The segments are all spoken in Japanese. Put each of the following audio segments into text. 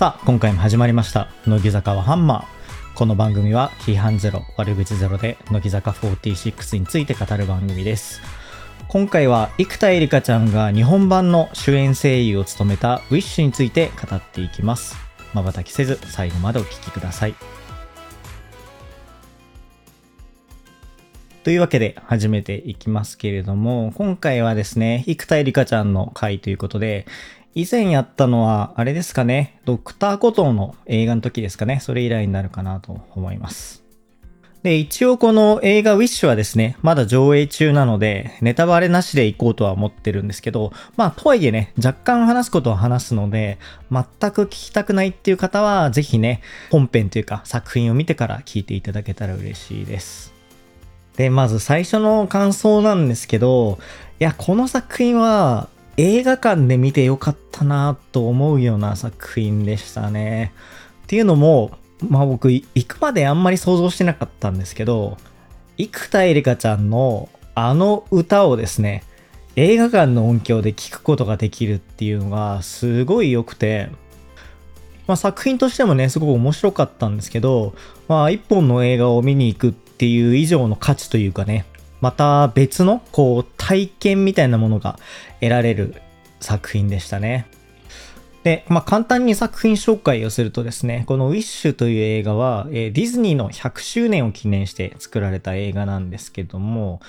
さあ、今回も始まりました。乃木坂はハンマー。この番組は批判ゼロ、悪口ゼロで乃木坂46について語る番組です。今回は生田絵梨花ちゃんが日本版の主演声優を務めた Wish について語っていきます。瞬きせず最後までお聞きください。というわけで始めていきますけれども、今回はですね、生田絵梨花ちゃんの回ということで、以前やったのは、あれですかね、ドクターコトーの映画の時ですかね、それ以来になるかなと思います。で、一応この映画 Wish はですね、まだ上映中なので、ネタバレなしでいこうとは思ってるんですけど、まあ、とはいえね、若干話すことは話すので、全く聞きたくないっていう方は、ぜひね、本編というか作品を見てから聞いていただけたら嬉しいです。で、まず最初の感想なんですけど、いや、この作品は映画館で見てよかったなと思うような作品でしたね。っていうのも、まあ僕、行くまであんまり想像してなかったんですけど、生田絵梨花ちゃんのあの歌をですね、映画館の音響で聴くことができるっていうのがすごい良くて、まあ、作品としてもね、すごく面白かったんですけど、まあ、一本の映画を見に行くっていう以上の価値というかね、また別の、こう、体験みたいなものが得られる作品でしたね。で、まあ、簡単に作品紹介をするとですね、この Wish という映画は、えーディズニーの100周年を記念して作られた映画なんですけども、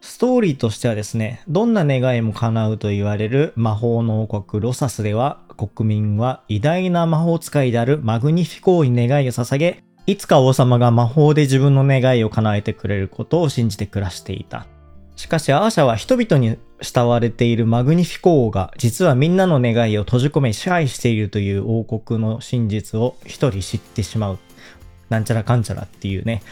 ストーリーとしてはですね、どんな願いも叶うと言われる魔法の王国ロサスでは、国民は偉大な魔法使いであるマグニフィコーに願いを捧げ、いつか王様が魔法で自分の願いを叶えてくれることを信じて暮らしていた。しかしアーシャは人々に慕われているマグニフィコ王が実はみんなの願いを閉じ込め支配しているという王国の真実を一人知ってしまう。なんちゃらかんちゃらっていうね、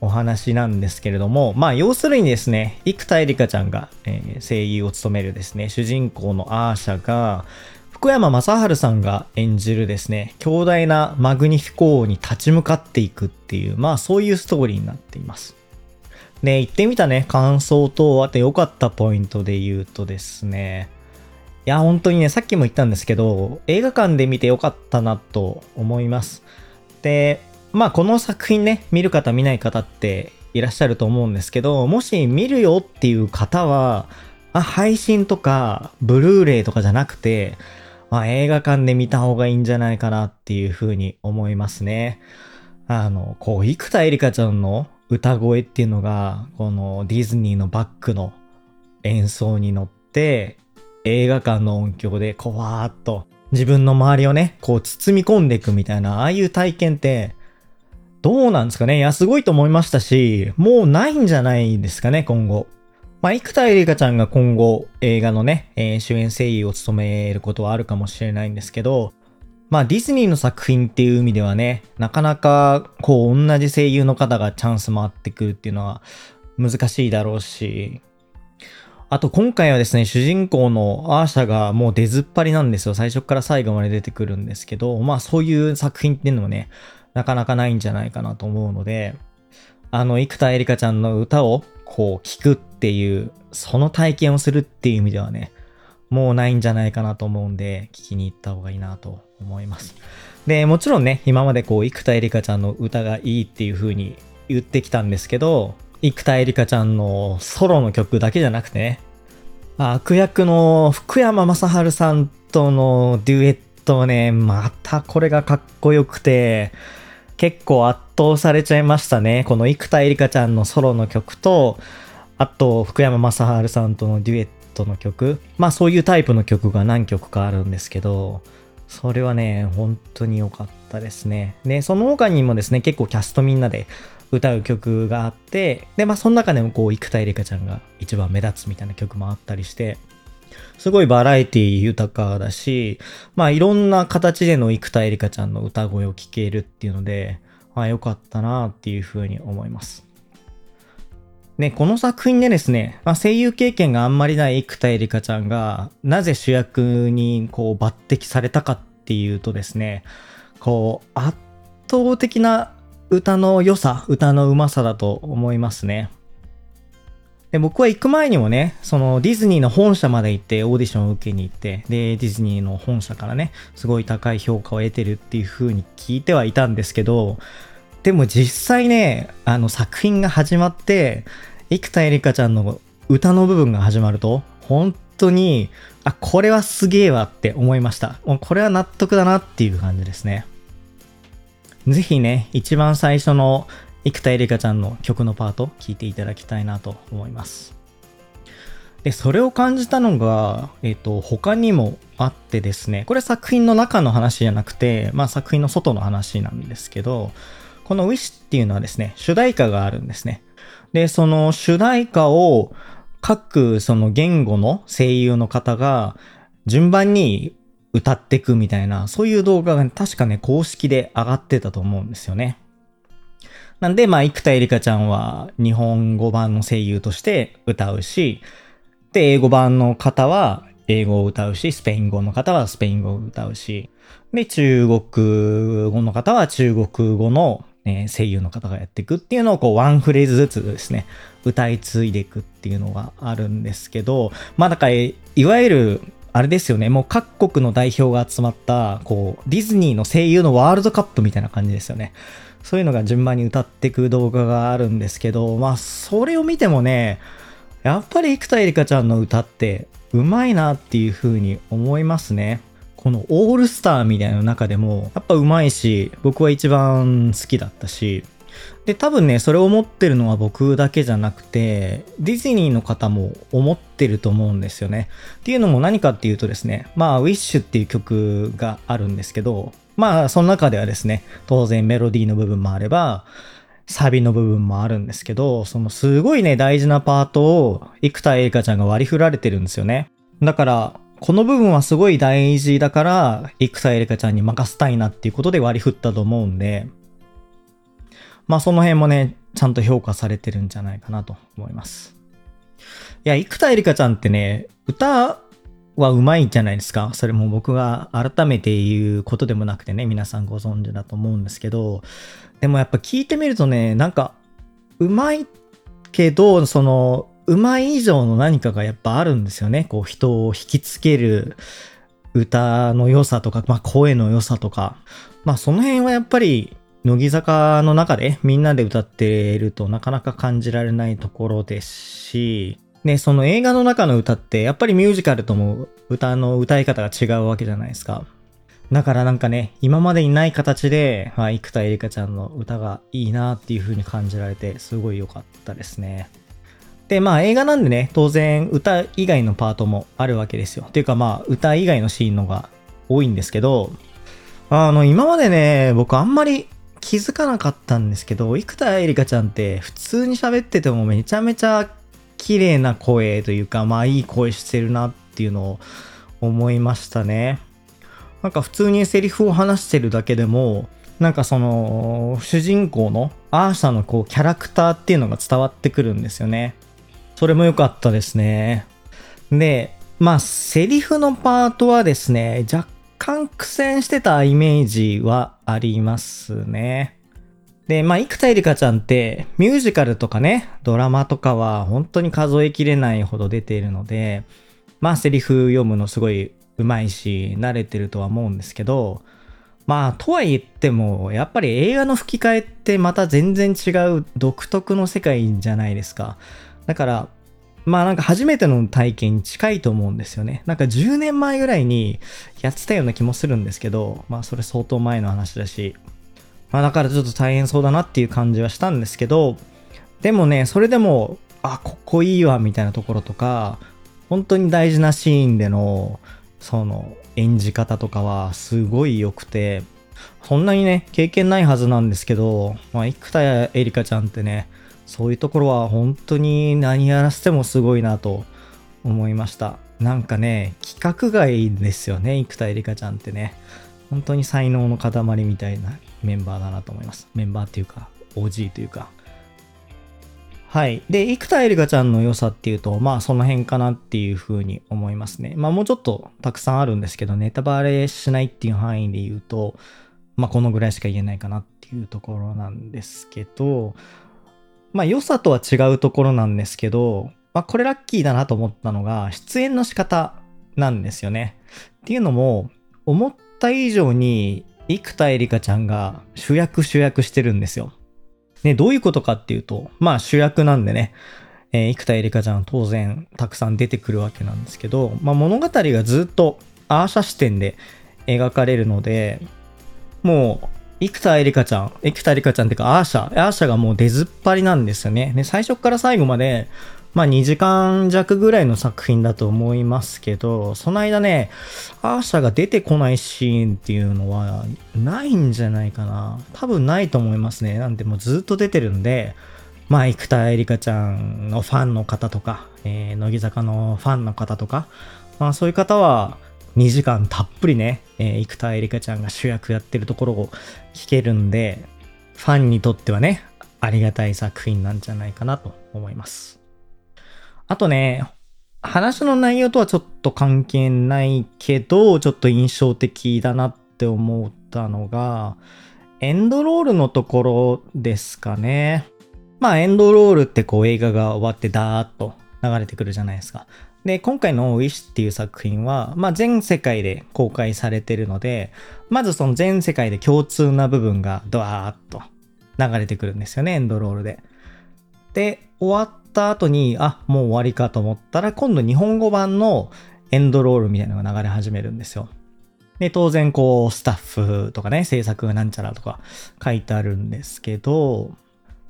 お話なんですけれども、まあ要するにですね、生田絵梨花ちゃんが、えー声優を務めるですね、主人公のアーシャが、福山雅治さんが演じるですね、強大なマグニフィコ王に立ち向かっていくっていう、まあそういうストーリーになっています。で、言ってみたね、感想と、あと良かったポイントで言うとですね、いや、本当にね、さっきも言ったんですけど、映画館で見て良かったなと思います。で、まあこの作品ね、見る方見ない方っていらっしゃると思うんですけど、もし見るよっていう方は、あ配信とか、ブルーレイとかじゃなくて、まあ、映画館で見た方がいいんじゃないかなっていうふうに思いますね。あの、こう、生田絵梨花ちゃんの歌声っていうのが、このディズニーのバックの演奏に乗って、映画館の音響でこわーっと自分の周りをね、こう包み込んでいくみたいな、ああいう体験って、どうなんですかね？いや、すごいと思いましたし、もうないんじゃないですかね、今後。まあ、生田絵梨花ちゃんが今後映画のね、えー主演声優を務めることはあるかもしれないんですけど、まあディズニーの作品っていう意味ではね、なかなかこう同じ声優の方がチャンス回ってくるっていうのは難しいだろうし、あと今回はですね、主人公のアーシャがもう出ずっぱりなんですよ。最初から最後まで出てくるんですけど、まあそういう作品っていうのもね、なかなかないんじゃないかなと思うので、あの、生田絵梨花ちゃんの歌をこう聞くっていう、その体験をするっていう意味ではね、もうないんじゃないかなと思うんで、聞きに行った方がいいなと思います。で、もちろんね、今までこう、生田絵梨花ちゃんの歌がいいっていう風に言ってきたんですけど、生田絵梨花ちゃんのソロの曲だけじゃなくてね、悪役の福山雅治さんとのデュエットね、またこれがかっこよくて、結構圧倒されちゃいましたね。この生田絵梨花ちゃんのソロの曲と、あと福山雅治さんとのデュエットの曲。まあそういうタイプの曲が何曲かあるんですけど、それはね、本当に良かったですね。で、その他にもですね、結構キャストみんなで歌う曲があって、で、まあその中でもこう、生田絵梨花ちゃんが一番目立つみたいな曲もあったりして、すごいバラエティ豊かだし、まあいろんな形での生田絵梨花ちゃんの歌声を聴けるっていうので、まあ良かったなっていうふうに思います。ね、この作品でですね、まあ、声優経験があんまりない生田絵梨花ちゃんが、なぜ主役にこう抜擢されたかっていうとですね、こう、圧倒的な歌の良さ、歌のうまさだと思いますね。で、僕は行く前にもね、そのディズニーの本社まで行ってオーディションを受けに行って、で、ディズニーの本社からね、すごい高い評価を得てるっていう風に聞いてはいたんですけど、でも実際ね、あの作品が始まって、生田絵梨花ちゃんの歌の部分が始まると、本当に、あ、これはすげえわって思いました。もうこれは納得だなっていう感じですね。ぜひね、一番最初の生田絵梨花ちゃんの曲のパート聴いていただきたいなと思います。で、それを感じたのが、えっ、ー、と、他にもあってですね、これ作品の中の話じゃなくて、まあ作品の外の話なんですけど、この Wish っていうのはですね、主題歌があるんですね。で、その主題歌を各その言語の声優の方が順番に歌っていくみたいな、そういう動画が、確かね、公式で上がってたと思うんですよね。なんで、まあ、生田絵梨花ちゃんは日本語版の声優として歌うし、で、英語版の方は英語を歌うし、スペイン語の方はスペイン語を歌うし、で、中国語の方は中国語のえー、声優の方がやっていくっていうのをこうワンフレーズずつですね、歌い継いでいくっていうのがあるんですけど、まあだから、いわゆる、あれですよね、もう各国の代表が集まった、こう、ディズニーの声優のワールドカップみたいな感じですよね。そういうのが順番に歌っていく動画があるんですけど、まあそれを見てもね、やっぱり生田絵梨花ちゃんの歌ってうまいなっていう風に思いますね。このオールスターみたいな中でも、やっぱうまいし、僕は一番好きだったし、で、多分ね、それを思ってるのは僕だけじゃなくて、ディズニーの方も思ってると思うんですよね。っていうのも何かっていうとですね、まあ、Wish っていう曲があるんですけど、まあ、その中ではですね、当然メロディーの部分もあれば、サビの部分もあるんですけど、そのすごいね、大事なパートを、生田絵梨花ちゃんが割り振られてるんですよね。だから、この部分はすごい大事だから、生田絵梨花ちゃんに任せたいなっていうことで割り振ったと思うんで、まあその辺もね、ちゃんと評価されてるんじゃないかなと思います。いや、生田絵梨花ちゃんってね、歌はうまいじゃないですか。それも僕が改めて言うことでもなくてね、皆さんご存知だと思うんですけど、でもやっぱ聞いてみるとね、なんか、うまいけど、その、うまい以上の何かがやっぱあるんですよね。こう人を引きつける歌の良さとか、まあ声の良さとか。まあその辺はやっぱり乃木坂の中でみんなで歌っているとなかなか感じられないところですし、ね、その映画の中の歌ってやっぱりミュージカルとも歌の歌い方が違うわけじゃないですか。だからなんかね、今までにない形で、まあ、生田絵梨花ちゃんの歌がいいなっていう風に感じられて、すごい良かったですね。で、まあ映画なんでね、当然歌以外のパートもあるわけですよ。っていうかまあ歌以外のシーンのが多いんですけど、あの、今までね、僕あんまり気づかなかったんですけど、生田絵梨花ちゃんって普通に喋っててもめちゃめちゃ綺麗な声というか、まあいい声してるなっていうのを思いましたね。なんか普通にセリフを話してるだけでも、なんかその主人公のアーシャのこうキャラクターっていうのが伝わってくるんですよね。それも良かったですね。で、まあ、セリフのパートはですね、若干苦戦してたイメージはありますね。で、まあ、生田絵梨花ちゃんって、ミュージカルとかね、ドラマとかは本当に数えきれないほど出ているので、まあ、セリフ読むのすごい上手いし、慣れてるとは思うんですけど、まあ、とは言っても、やっぱり映画の吹き替えってまた全然違う独特の世界じゃないですか。だから、まあなんか初めての体験に近いと思うんですよね。なんか10年前ぐらいにやってたような気もするんですけど、まあそれ相当前の話だし、まあだからちょっと大変そうだなっていう感じはしたんですけど、でもね、それでも、あ、ここいいわみたいなところとか、本当に大事なシーンでの、その演じ方とかはすごい良くて、そんなにね、経験ないはずなんですけど、まあ、生田絵梨花ちゃんってね、そういうところは本当に何やらせてもすごいなと思いました。なんかね、規格外ですよね、生田絵梨花ちゃんってね。本当に才能の塊みたいなメンバーだなと思います。メンバーっていうか、OG というか。はい。で、生田絵梨花ちゃんの良さっていうと、まあその辺かなっていうふうに思いますね。まあもうちょっとたくさんあるんですけど、ネタバレしないっていう範囲で言うと、まあこのぐらいしか言えないかなっていうところなんですけど、まあ良さとは違うところなんですけど、まあ、これラッキーだなと思ったのが、出演の仕方なんですよね。っていうのも、思った以上に、生田絵梨花ちゃんが主役主役してるんですよ。ね、どういうことかっていうと、まあ主役なんでね、えー、生田絵梨花ちゃん当然たくさん出てくるわけなんですけど、まあ物語がずっとアーシャ視点で描かれるので、もう生田絵梨花ちゃん、生田絵梨花ちゃんっていうか、アーシャ、アーシャがもう出ずっぱりなんですよね。で、最初から最後まで、まあ2時間弱ぐらいの作品だと思いますけど、その間ね、アーシャが出てこないシーンっていうのはないんじゃないかな。多分ないと思いますね。なんでもうずっと出てるんで、まあ生田絵梨花ちゃんのファンの方とか、えー、乃木坂のファンの方とか、まあそういう方は、2時間たっぷりね、えー、生田絵梨花ちゃんが主役やってるところを聞けるんで、ファンにとってはね、ありがたい作品なんじゃないかなと思います。あとね、話の内容とはちょっと関係ないけど、ちょっと印象的だなって思ったのが、エンドロールのところですかね。まあエンドロールってこう映画が終わってダーッと流れてくるじゃないですか。で、今回の Wish っていう作品は、まあ、全世界で公開されてるので、まずその全世界で共通な部分がドワーッと流れてくるんですよね、エンドロールで。で、終わった後に、あ、もう終わりかと思ったら、今度日本語版のエンドロールみたいなのが流れ始めるんですよ。で、当然こう、スタッフとかね、制作がなんちゃらとか書いてあるんですけど、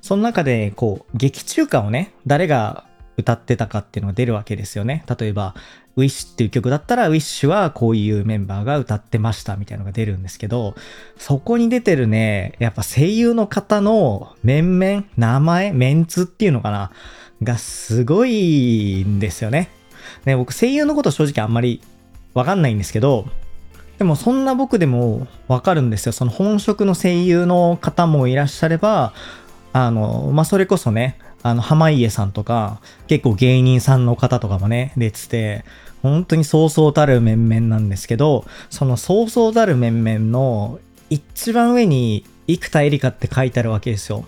その中でこう、劇中歌をね、誰が歌ってたかっていうのが出るわけですよね。例えば、Wish っていう曲だったら、Wish はこういうメンバーが歌ってましたみたいなのが出るんですけど、そこに出てるね、やっぱ声優の方の面々、名前、メンツっていうのかな、がすごいんですよね。ね、僕声優のこと正直あんまりわかんないんですけど、でもそんな僕でもわかるんですよ。その本職の声優の方もいらっしゃれば、あの、まあ、それこそね、あの、濱家さんとか、結構芸人さんの方とかもね、出てて、本当にそうそうたる面々なんですけど、そのそうそうたる面々の一番上に生田絵梨花って書いてあるわけですよ。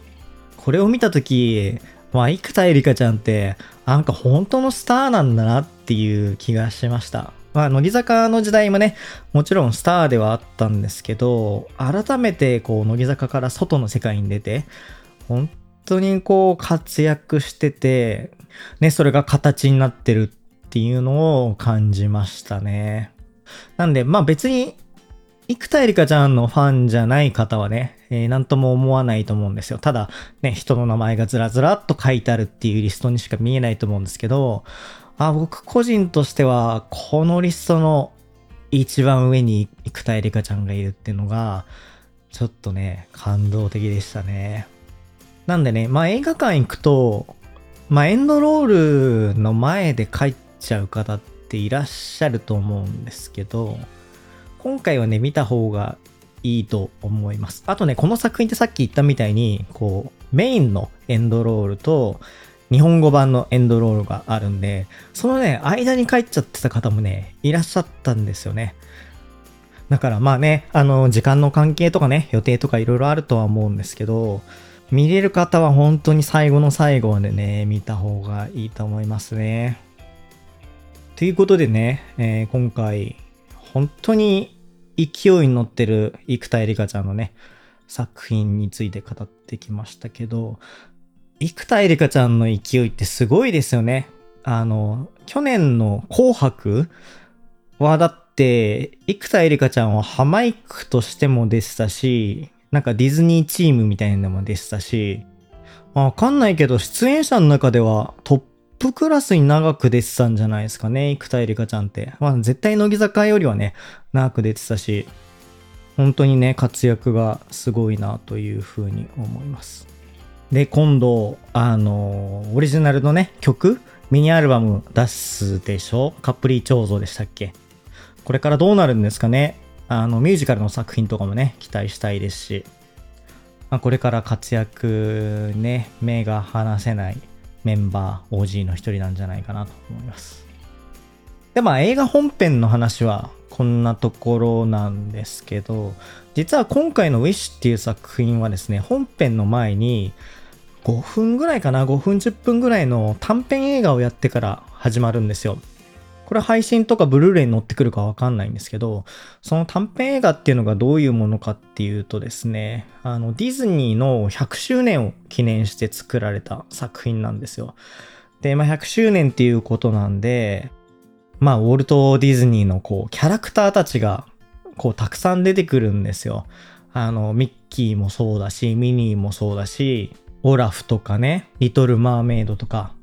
これを見たとき、まあ、生田絵梨花ちゃんって、なんか本当のスターなんだなっていう気がしました。まあ、乃木坂の時代もね、もちろんスターではあったんですけど、改めてこう、乃木坂から外の世界に出て、本当にこう活躍してて、ね、それが形になってるっていうのを感じましたね。なんで、まあ別に、生田絵梨花ちゃんのファンじゃない方はね、えー、なんとも思わないと思うんですよ。ただ、ね、人の名前がずらずらっと書いてあるっていうリストにしか見えないと思うんですけど、あ僕個人としては、このリストの一番上に生田絵梨花ちゃんがいるっていうのが、ちょっとね、感動的でしたね。なんでね、まあ映画館行くと、まあエンドロールの前で帰っちゃう方っていらっしゃると思うんですけど、今回はね、見た方がいいと思います。あとね、この作品ってさっき言ったみたいに、こう、メインのエンドロールと、日本語版のエンドロールがあるんで、そのね、間に帰っちゃってた方もね、いらっしゃったんですよね。だからまあね、あの、時間の関係とかね、予定とかいろいろあるとは思うんですけど、見れる方は本当に最後の最後までね、見た方がいいと思いますね。ということでね、えー、今回、本当に勢いに乗ってる生田絵梨花ちゃんのね、作品について語ってきましたけど、生田絵梨花ちゃんの勢いってすごいですよね。あの、去年の紅白はだって、生田絵梨花ちゃんはハマイクとしてもでしたし、なんかディズニーチームみたいなのもでしたし、わかんないけど、出演者の中ではトップクラスに長く出てたんじゃないですかね、生田絵梨花ちゃんって。まあ絶対乃木坂よりはね、長く出てたし、本当にね、活躍がすごいなというふうに思います。で、今度、あの、オリジナルのね、曲、ミニアルバム出すでしょ？カプリチョーゾでしたっけ？これからどうなるんですかね？あの、ミュージカルの作品とかもね、期待したいですし、まあ、これから活躍ね、目が離せないメンバー、OG の一人なんじゃないかなと思います。で、まあ映画本編の話はこんなところなんですけど、実は今回の Wish っていう作品はですね、本編の前に、5分ぐらいかな、5分10分ぐらいの短編映画をやってから始まるんですよ。これ配信とかブルーレイに載ってくるかわかんないんですけど、その短編映画っていうのがどういうものかっていうとですね、あの、ディズニーの100周年を記念して作られた作品なんですよ。で、まあ、100周年っていうことなんで、まあ、ウォルト・ディズニーのこう、キャラクターたちが、こう、たくさん出てくるんですよ。あの、ミッキーもそうだし、ミニーもそうだし、オラフとかね、リトル・マーメイドとか、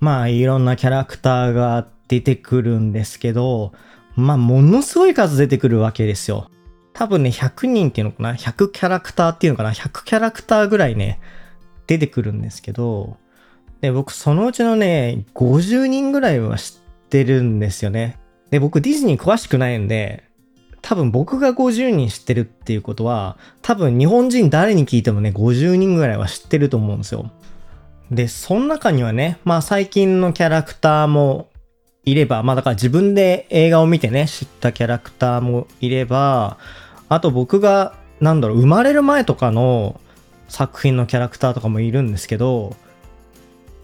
まあいろんなキャラクターが出てくるんですけど、まあものすごい数出てくるわけですよ。多分ね、100人っていうのかな ?100 キャラクターっていうのかな ?100 キャラクターぐらいね、出てくるんですけど、で、僕そのうちのね、50人ぐらいは知ってるんですよね。で、僕ディズニー詳しくないんで、多分僕が50人知ってるっていうことは、多分日本人誰に聞いてもね、50人ぐらいは知ってると思うんですよ。で、その中にはね、まあ最近のキャラクターもいれば、まあだから自分で映画を見てね、知ったキャラクターもいれば、あと僕が、なんだろう、生まれる前とかの作品のキャラクターとかもいるんですけど、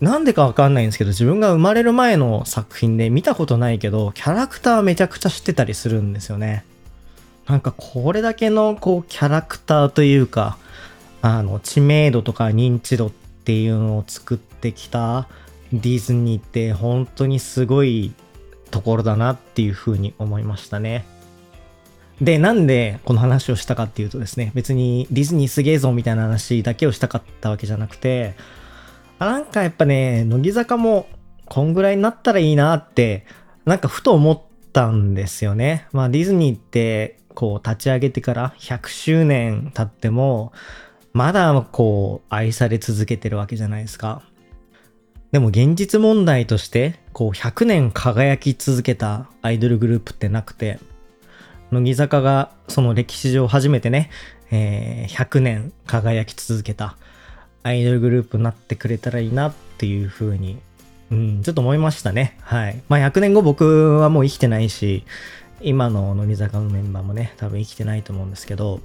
なんでかわかんないんですけど、自分が生まれる前の作品で見たことないけど、キャラクターめちゃくちゃ知ってたりするんですよね。なんかこれだけのこうキャラクターというか、あの知名度とか認知度ってっていうのを作ってきたディズニーって本当にすごいところだなっていうふうに思いましたね。で、なんでこの話をしたかっていうとですね、別にディズニーすげえぞみたいな話だけをしたかったわけじゃなくて、なんかやっぱね、乃木坂もこんぐらいになったらいいなって、なんかふと思ったんですよね。まあディズニーってこう立ち上げてから100周年経っても、まだこう愛され続けてるわけじゃないですか。でも現実問題としてこう100年輝き続けたアイドルグループってなくて、乃木坂がその歴史上初めてね、えー、100年輝き続けたアイドルグループになってくれたらいいなっていうふうに、うん、ちょっと思いましたね。はい。まあ100年後僕はもう生きてないし、今の乃木坂のメンバーもね、多分生きてないと思うんですけど、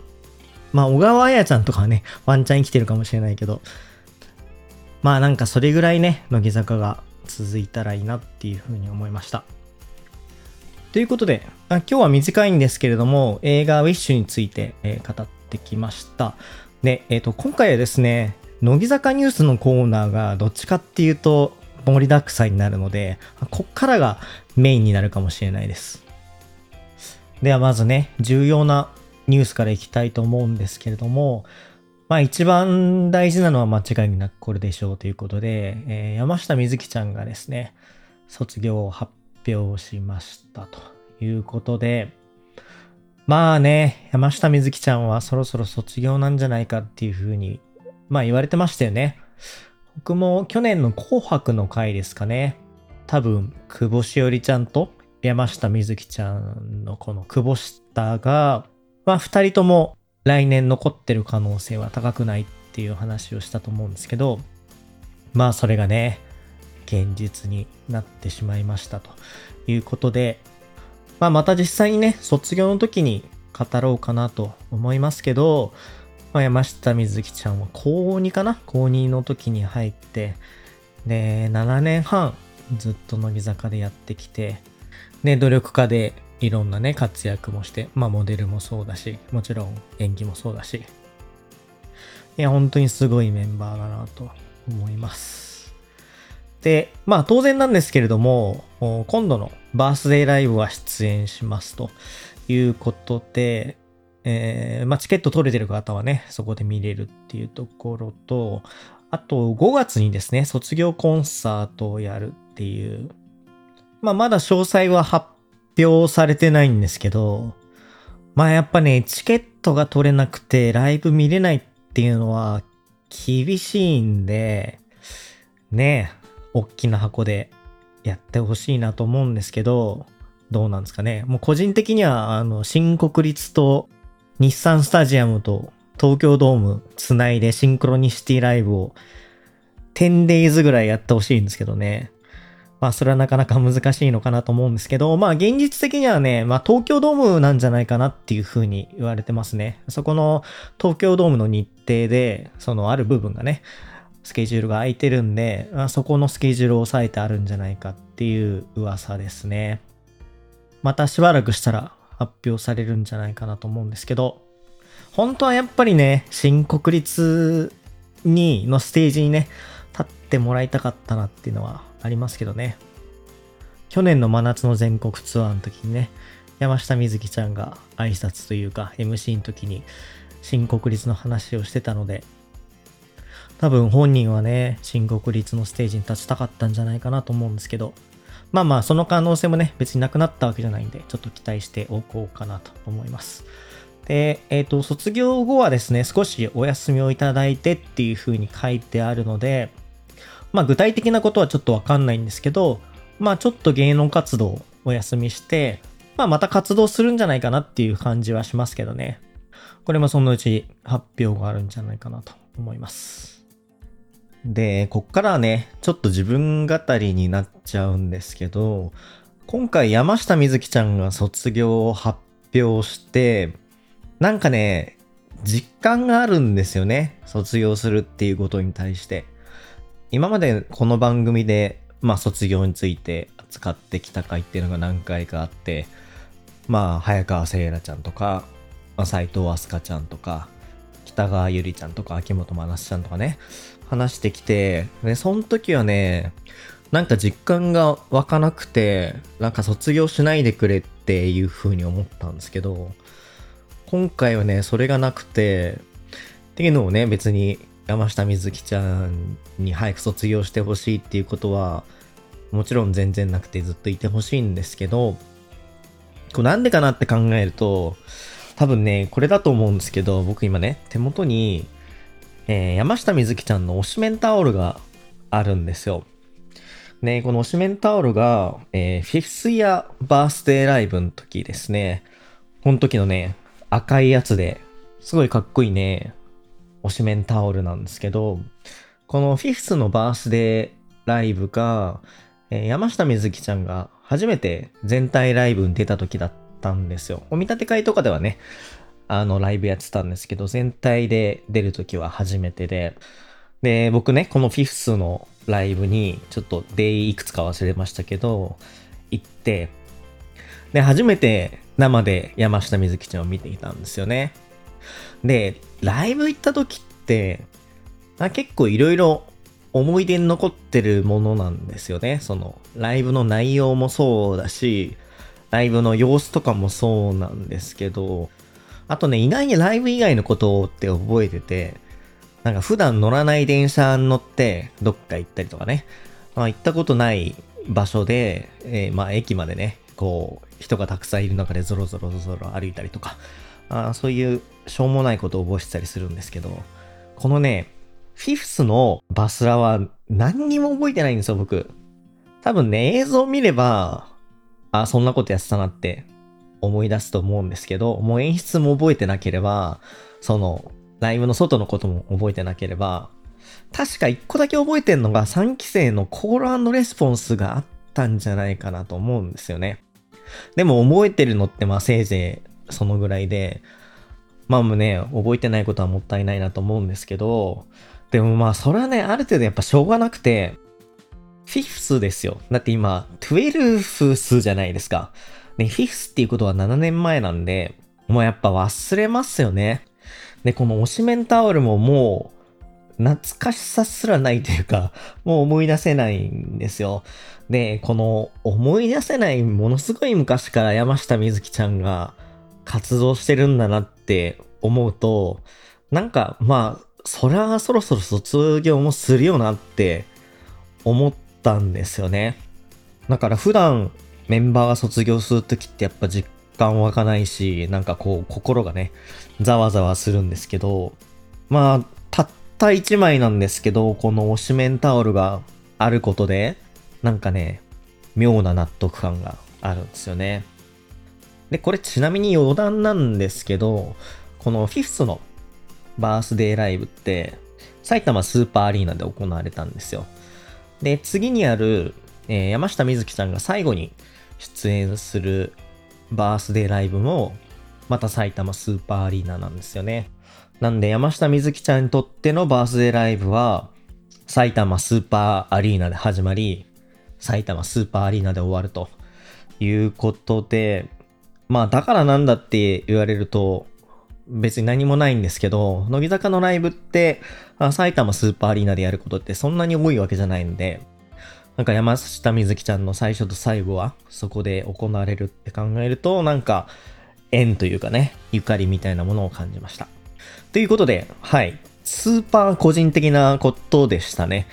まあ、小川彩ちゃんとかはね、ワンチャン生きてるかもしれないけど、まあなんかそれぐらいね、乃木坂が続いたらいいなっていうふうに思いました。ということで、あ今日は短いんですけれども、映画ウィッシュについて、えー、語ってきました。で、えっ、ー、と、今回はですね、乃木坂ニュースのコーナーがどっちかっていうと盛りだくさんになるので、こっからがメインになるかもしれないです。ではまずね、重要なニュースからいきたいと思うんですけれども、まあ一番大事なのは間違いなくこれでしょうということで、えー、山下美月ちゃんがですね、卒業を発表しましたということで、まあね、山下美月ちゃんはそろそろ卒業なんじゃないかっていうふうに、まあ言われてましたよね。僕も去年の紅白の回ですかね。多分、久保しおりちゃんと山下美月ちゃんのこの久保下がまあ二人とも来年残ってる可能性は高くないっていう話をしたと思うんですけど、まあそれがね、現実になってしまいましたということで、まあまた実際にね、卒業の時に語ろうかなと思いますけど、まあ、山下美月ちゃんは高2かな？高2の時に入って、で、7年半ずっと乃木坂でやってきて、で、努力家でいろんなね、活躍もして、まあモデルもそうだし、もちろん演技もそうだし、いや、本当にすごいメンバーだなと思います。で、まあ当然なんですけれども、今度のバースデーライブは出演しますということで、えー、まあチケット取れてる方はね、そこで見れるっていうところと、あと5月にですね、卒業コンサートをやるっていう、まあまだ詳細は発表されてないんですけど、まあやっぱね、チケットが取れなくてライブ見れないっていうのは厳しいんで、ねえ、大きな箱でやってほしいなと思うんですけど、どうなんですかね。もう個人的には、あの、新国立と日産スタジアムと東京ドームつないでシンクロニシティライブを 10days ぐらいやってほしいんですけどね。まあそれはなかなか難しいのかなと思うんですけど、まあ現実的にはね、まあ東京ドームなんじゃないかなっていうふうに言われてますね。そこの東京ドームの日程で、そのある部分がね、スケジュールが空いてるんで、まあ、そこのスケジュールを抑えてあるんじゃないかっていう噂ですね。またしばらくしたら発表されるんじゃないかなと思うんですけど、本当はやっぱりね、新国立に、のステージにね、立ってもらいたかったなっていうのはありますけどね。去年の真夏の全国ツアーの時にね、山下美月ちゃんが挨拶というか MC の時に新国立の話をしてたので、多分本人はね、新国立のステージに立ちたかったんじゃないかなと思うんですけど、まあまあ、その可能性もね、別になくなったわけじゃないんで、ちょっと期待しておこうかなと思います。で、えっ、ー、と、卒業後はですね、少しお休みをいただいてっていう風に書いてあるので、まあ具体的なことはちょっとわかんないんですけど、まあちょっと芸能活動をお休みして、まあまた活動するんじゃないかなっていう感じはしますけどね。これもそのうち発表があるんじゃないかなと思います。で、こっからはね、ちょっと自分語りになっちゃうんですけど、今回山下美月ちゃんが卒業を発表して、なんかね、実感があるんですよね。卒業するっていうことに対して。今までこの番組で、まあ卒業について扱ってきた回っていうのが何回かあって、まあ早川せいらちゃんとか、まあ、斉藤飛鳥ちゃんとか、北川ゆりちゃんとか、秋元真夏ちゃんとかね、話してきて、で、その時はね、なんか実感が湧かなくて、なんか卒業しないでくれっていう風に思ったんですけど、今回はね、それがなくて、っていうのをね、別に山下美月ちゃんに早く卒業してほしいっていうことは、もちろん全然なくてずっといてほしいんですけど、これなんでかなって考えると、多分ね、これだと思うんですけど、僕今ね、手元に、えー、山下美月ちゃんの推しメンタオルがあるんですよ。ね、この推しメンタオルが、えー、フィフスイヤーバースデーライブの時ですね。この時のね、赤いやつで、すごいかっこいいね、推しメンタオルなんですけど、このフィフスのバースデーライブが、山下美月ちゃんが初めて全体ライブに出た時だったんですよ。お見立て会とかではね、あの、ライブやってたんですけど、全体で出る時は初めてで、で、僕ね、このフィフスのライブに、ちょっとデイいくつか忘れましたけど、行って、で、初めて生で山下美月ちゃんを見ていたんですよね。で、ライブ行った時って、結構いろいろ思い出に残ってるものなんですよね。その、ライブの内容もそうだし、ライブの様子とかもそうなんですけど、あとね、意外にライブ以外のことって覚えてて、なんか普段乗らない電車に乗ってどっか行ったりとかね、まあ行ったことない場所で、えー、まあ駅までね、こう、人がたくさんいる中でゾロゾロゾロ歩いたりとか、あそういうしょうもないことを覚えてたりするんですけど、このね、フィフスのバスラは何にも覚えてないんですよ、僕。多分ね、映像を見れば、あ、そんなことやってたなって思い出すと思うんですけど、もう演出も覚えてなければ、その、ライブの外のことも覚えてなければ、確か一個だけ覚えてんのが3期生のコールレスポンスがあったんじゃないかなと思うんですよね。でも覚えてるのってまあせいぜいそのぐらいで、まあもうね、覚えてないことはもったいないなと思うんですけど、でもまあそれはね、ある程度やっぱしょうがなくて、フィフスですよ。だって今、12フスじゃないですか。ね、フィフスっていうことは7年前なんで、もうやっぱ忘れますよね。で、この推しメンタオルももう、懐かしさすらないというか、もう思い出せないんですよ。で、この思い出せないものすごい昔から山下美月ちゃんが活動してるんだなって思うと、なんかまあ、そりゃそろそろ卒業もするよなって思ったんですよね。だから普段メンバーが卒業するときってやっぱ実感湧かないし、なんかこう心がね、ざわざわするんですけど、まあ、たった1枚なんですけど、この推しメンタオルがあることで、なんかね、妙な納得感があるんですよね。で、これちなみに余談なんですけど、このフィフスのバースデーライブって、埼玉スーパーアリーナで行われたんですよ。で、次にあるえー、山下美月ちゃんが最後に出演するバースデーライブも、また埼玉スーパーアリーナなんですよね。なんで山下美月ちゃんにとってのバースデーライブは、埼玉スーパーアリーナで始まり、埼玉スーパーアリーナで終わるということで、まあだからなんだって言われると、別に何もないんですけど、乃木坂のライブって、埼玉スーパーアリーナでやることってそんなに多いわけじゃないんで、なんか山下美月ちゃんの最初と最後はそこで行われるって考えると、なんか縁というかね、ゆかりみたいなものを感じました。ということで、はい。スーパー個人的なことでしたね。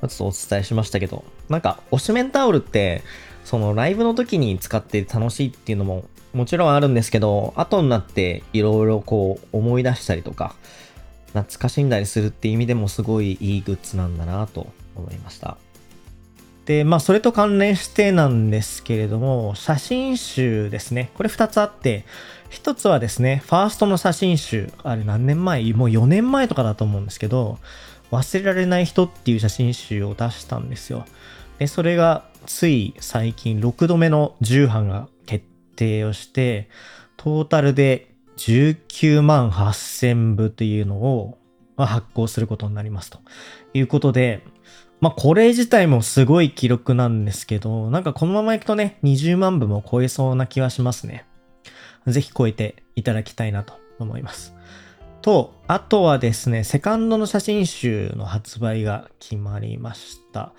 ちょっとお伝えしましたけど、なんか、推しメンタオルって、そのライブの時に使って楽しいっていうのももちろんあるんですけど、後になっていろいろこう思い出したりとか、懐かしんだりするって意味でもすごいいいグッズなんだなと思いました。で、まあそれと関連してなんですけれども、写真集ですね。これ2つあって、1つはですね、ファーストの写真集、あれ何年前？もう4年前とかだと思うんですけど、忘れられない人っていう写真集を出したんですよ。で、それがつい最近6度目の重版が定をして、トータルで19万8000部というのを発行することになりますということで、まあこれ自体もすごい記録なんですけど、なんかこのままいくとね、20万部も超えそうな気はしますね。ぜひ超えていただきたいなと思います。と、あとはですね、セカンドの写真集の発売が決まりました。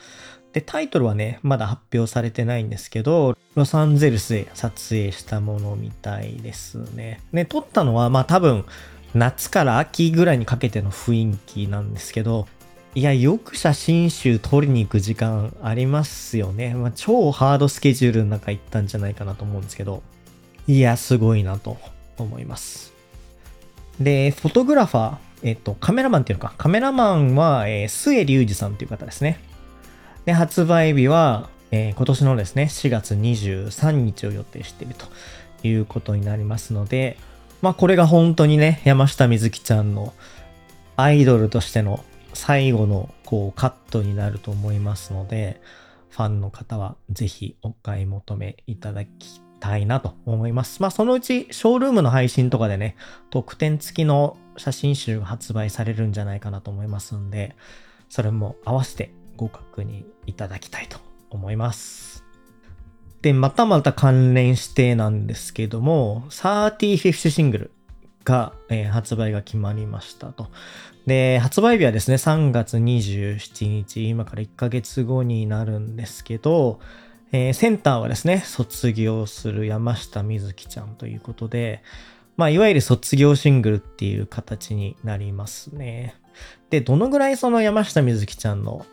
で、タイトルはね、まだ発表されてないんですけど、ロサンゼルスで撮影したものみたいですね。ね、撮ったのは、まあ多分、夏から秋ぐらいにかけての雰囲気なんですけど、いや、よく写真集撮りに行く時間ありますよね。まあ、超ハードスケジュールの中行ったんじゃないかなと思うんですけど、いや、すごいなと思います。で、フォトグラファー、えっと、カメラマンっていうのか、カメラマンは、えー、末隆二さんという方ですね。で、発売日は、えー、今年のですね、4月23日を予定しているということになりますので、まあこれが本当にね、山下美月ちゃんのアイドルとしての最後のこうカットになると思いますので、ファンの方はぜひお買い求めいただきたいなと思います。まあそのうちショールームの配信とかでね、特典付きの写真集が発売されるんじゃないかなと思いますんで、それも合わせてご確認いただきたいと思います。で、またまた関連してなんですけども、35th シングルが、えー、発売が決まりましたと。で、発売日はですね、3月27日、今から1ヶ月後になるんですけど、えー、センターはですね、卒業する山下美月ちゃんということで、まあ、いわゆる卒業シングルっていう形になりますね。で、どのぐらいその山下美月ちゃんの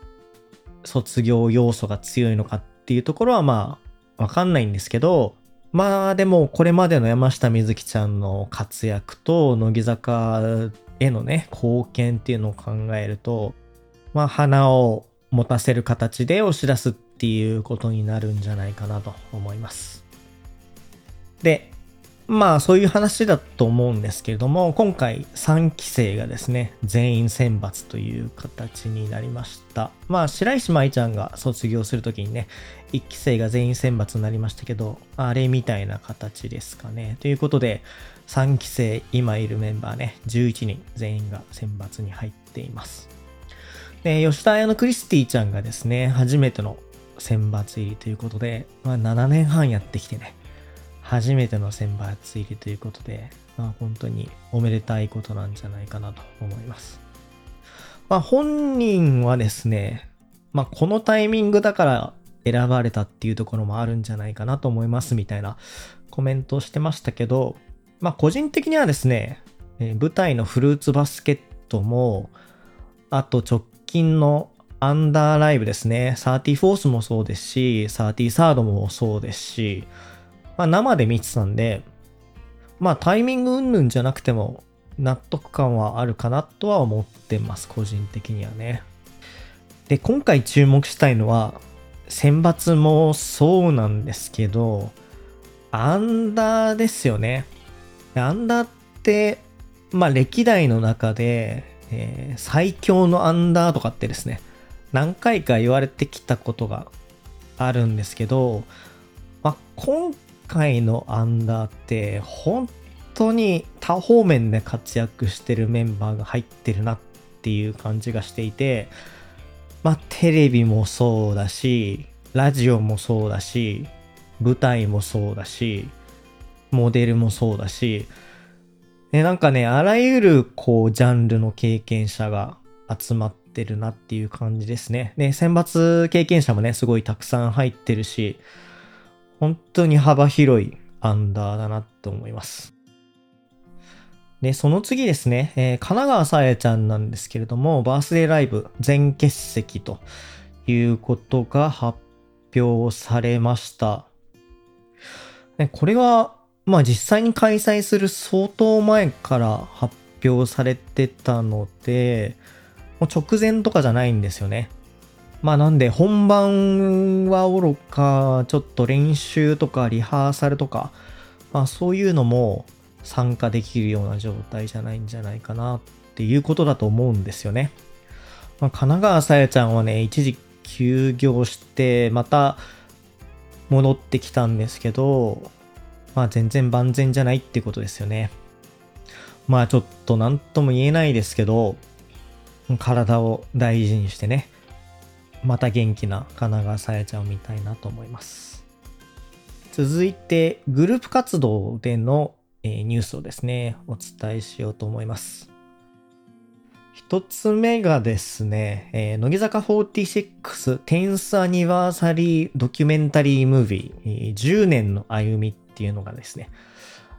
卒業要素が強いのかっていうところはまあわかんないんですけど、まあでもこれまでの山下美月ちゃんの活躍と乃木坂へのね、貢献っていうのを考えると、まあ花を持たせる形で押し出すっていうことになるんじゃないかなと思います。で、まあそういう話だと思うんですけれども、今回3期生がですね、全員選抜という形になりました。まあ白石舞ちゃんが卒業するときにね、1期生が全員選抜になりましたけど、あれみたいな形ですかね。ということで、3期生、今いるメンバーね、11人全員が選抜に入っています。で、吉田彩のクリスティちゃんがですね、初めての選抜入りということで、まあ7年半やってきてね、初めての選抜入りということで、まあ、本当におめでたいことなんじゃないかなと思います。まあ、本人はですね、まあ、このタイミングだから選ばれたっていうところもあるんじゃないかなと思いますみたいなコメントをしてましたけど、まあ、個人的にはですね、え、舞台のフルーツバスケットも、あと直近のアンダーライブですね、サーティフォースもそうですし、サーティサードもそうですし、まあ、生で見てたんで、まあタイミング云々じゃなくても納得感はあるかなとは思ってます、個人的にはね。で、今回注目したいのは、選抜もそうなんですけど、アンダーですよね。アンダーって、まあ歴代の中で、えー、最強のアンダーとかってですね、何回か言われてきたことがあるんですけど、まあ、今回のアンダーって本当に多方面で活躍してるメンバーが入ってるなっていう感じがしていて、まあ、テレビもそうだし、ラジオもそうだし、舞台もそうだし、モデルもそうだし、でなんかね、あらゆるこうジャンルの経験者が集まってるなっていう感じですね。で、選抜経験者もね、すごいたくさん入ってるし、本当に幅広いアンダーだなって思います。で、その次ですね、えー、神奈川さやちゃんなんですけれども、バースデーライブ全欠席ということが発表されました。でこれはまあ実際に開催する相当前から発表されてたので、もう直前とかじゃないんですよね。まあなんで本番はおろか、ちょっと練習とかリハーサルとか、まあそういうのも参加できるような状態じゃないんじゃないかなっていうことだと思うんですよね。まあ、神奈川さやちゃんはね、一時休業して、また戻ってきたんですけど、まあ全然万全じゃないってことですよね。まあちょっと何とも言えないですけど、体を大事にしてね、また元気な神奈川さやちゃんを見たいなと思います。続いて、グループ活動での、ニュースをですね、お伝えしようと思います。一つ目がですね、え、乃木坂46 10th アニバーサリードキュメンタリームービー、10年の歩みっていうのがですね、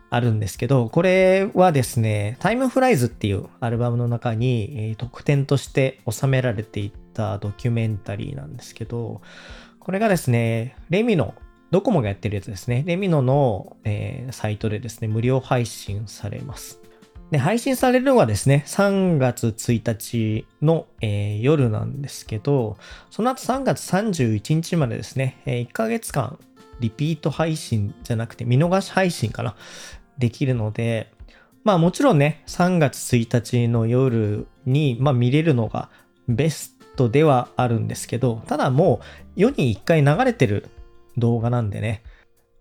あるんですけど、これはですね、タイムフライズっていうアルバムの中に、え、特典として収められていたドキュメンタリーなんですけど、これがですね、レミノ、ドコモがやってるやつですね、レミノの、えー、サイトでですね、無料配信されます。で、配信されるのはですね、3月1日の、えー、夜なんですけど、その後3月31日までですね、えー、1ヶ月間リピート配信じゃなくて見逃し配信かなできるので、まあもちろんね、3月1日の夜に、まあ、見れるのがベストではあるんですけど、ただもう世に1回流れてる動画なんでね、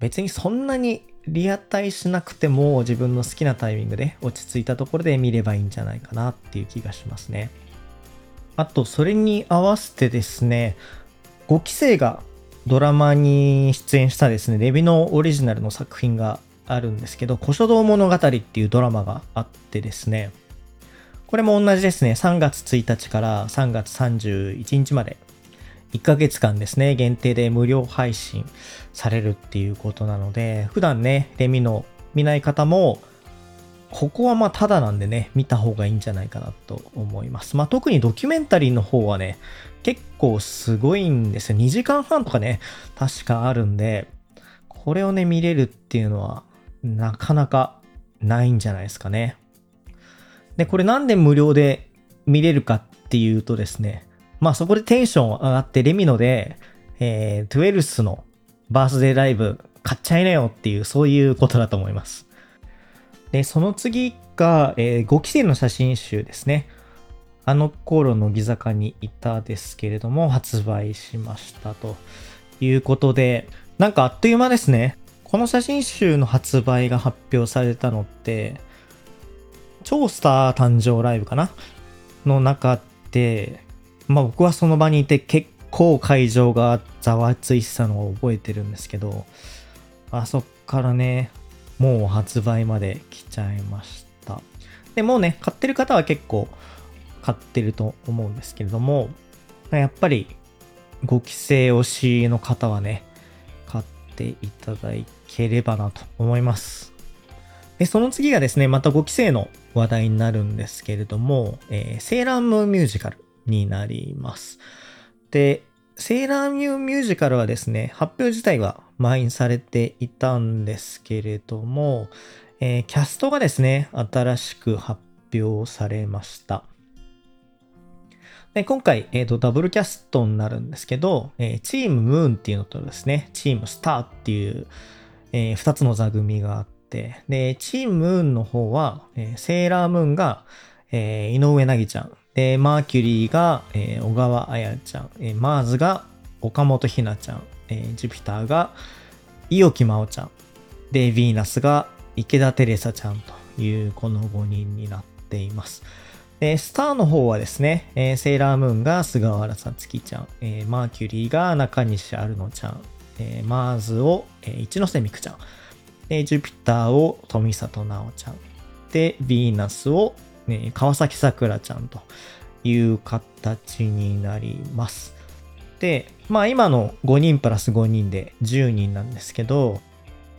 別にそんなにリアタイしなくても自分の好きなタイミングで落ち着いたところで見ればいいんじゃないかなっていう気がしますね。あと、それに合わせてですね、5期生がドラマに出演したですね、レビのオリジナルの作品があるんですけど、古書道物語っていうドラマがあってですね、これも同じですね、3月1日から3月31日まで、1ヶ月間ですね、限定で無料配信されるっていうことなので、普段ね、レミの見ない方も、ここはまあただなんでね、見た方がいいんじゃないかなと思います。まあ特にドキュメンタリーの方はね、結構すごいんですよ。2時間半とかね、確かあるんで、これをね、見れるっていうのは、なかなかないんじゃないですかね。で、これなんで無料で見れるかっていうとですね、まあそこでテンション上がってレミノで、えー、トゥエルスのバースデーライブ買っちゃいなよっていう、そういうことだと思います。で、その次が、えー、5期生の写真集ですね。あの頃のギ坂にいたですけれども、発売しましたということで、なんかあっという間ですね。この写真集の発売が発表されたのって、超スター誕生ライブかなの中で、まあ僕はその場にいて結構会場がざわついてたのを覚えてるんですけど、あそっからね、もう発売まで来ちゃいました。で、もうね、買ってる方は結構買ってると思うんですけれども、やっぱり5期生推しの方はね、買っていただければなと思います。で、その次がですね、また5期生の話題になるんですけれども、えー、セーラームーンミュージカルになります。で、セーラーミューミュージカルはですね、発表自体は満員されていたんですけれども、えー、キャストがですね、新しく発表されました。で今回、えーと、ダブルキャストになるんですけど、えー、チームムーンっていうのとですね、チームスターっていう、えー、2つの座組があって、で、チームムーンの方は、えー、セーラームーンが、えー、井上凪ちゃん、で、マーキュリーが、えー、小川彩ちゃん、えー、マーズが岡本ひなちゃん、えー、ジュピターが伊予木真央ちゃん。で、ヴィーナスが池田テレサちゃんというこの5人になっています。で、スターの方はですね、えー、セーラームーンが菅原さつきちゃん、えー、マーキュリーが中西アルノちゃん、えー、マーズを、えー、一ノ瀬美空ちゃん、で、ジュピターを富里奈緒ちゃん、で、ヴィーナスを、ね、川崎さくらちゃんという形になります。で、まあ今の5人プラス5人で10人なんですけど、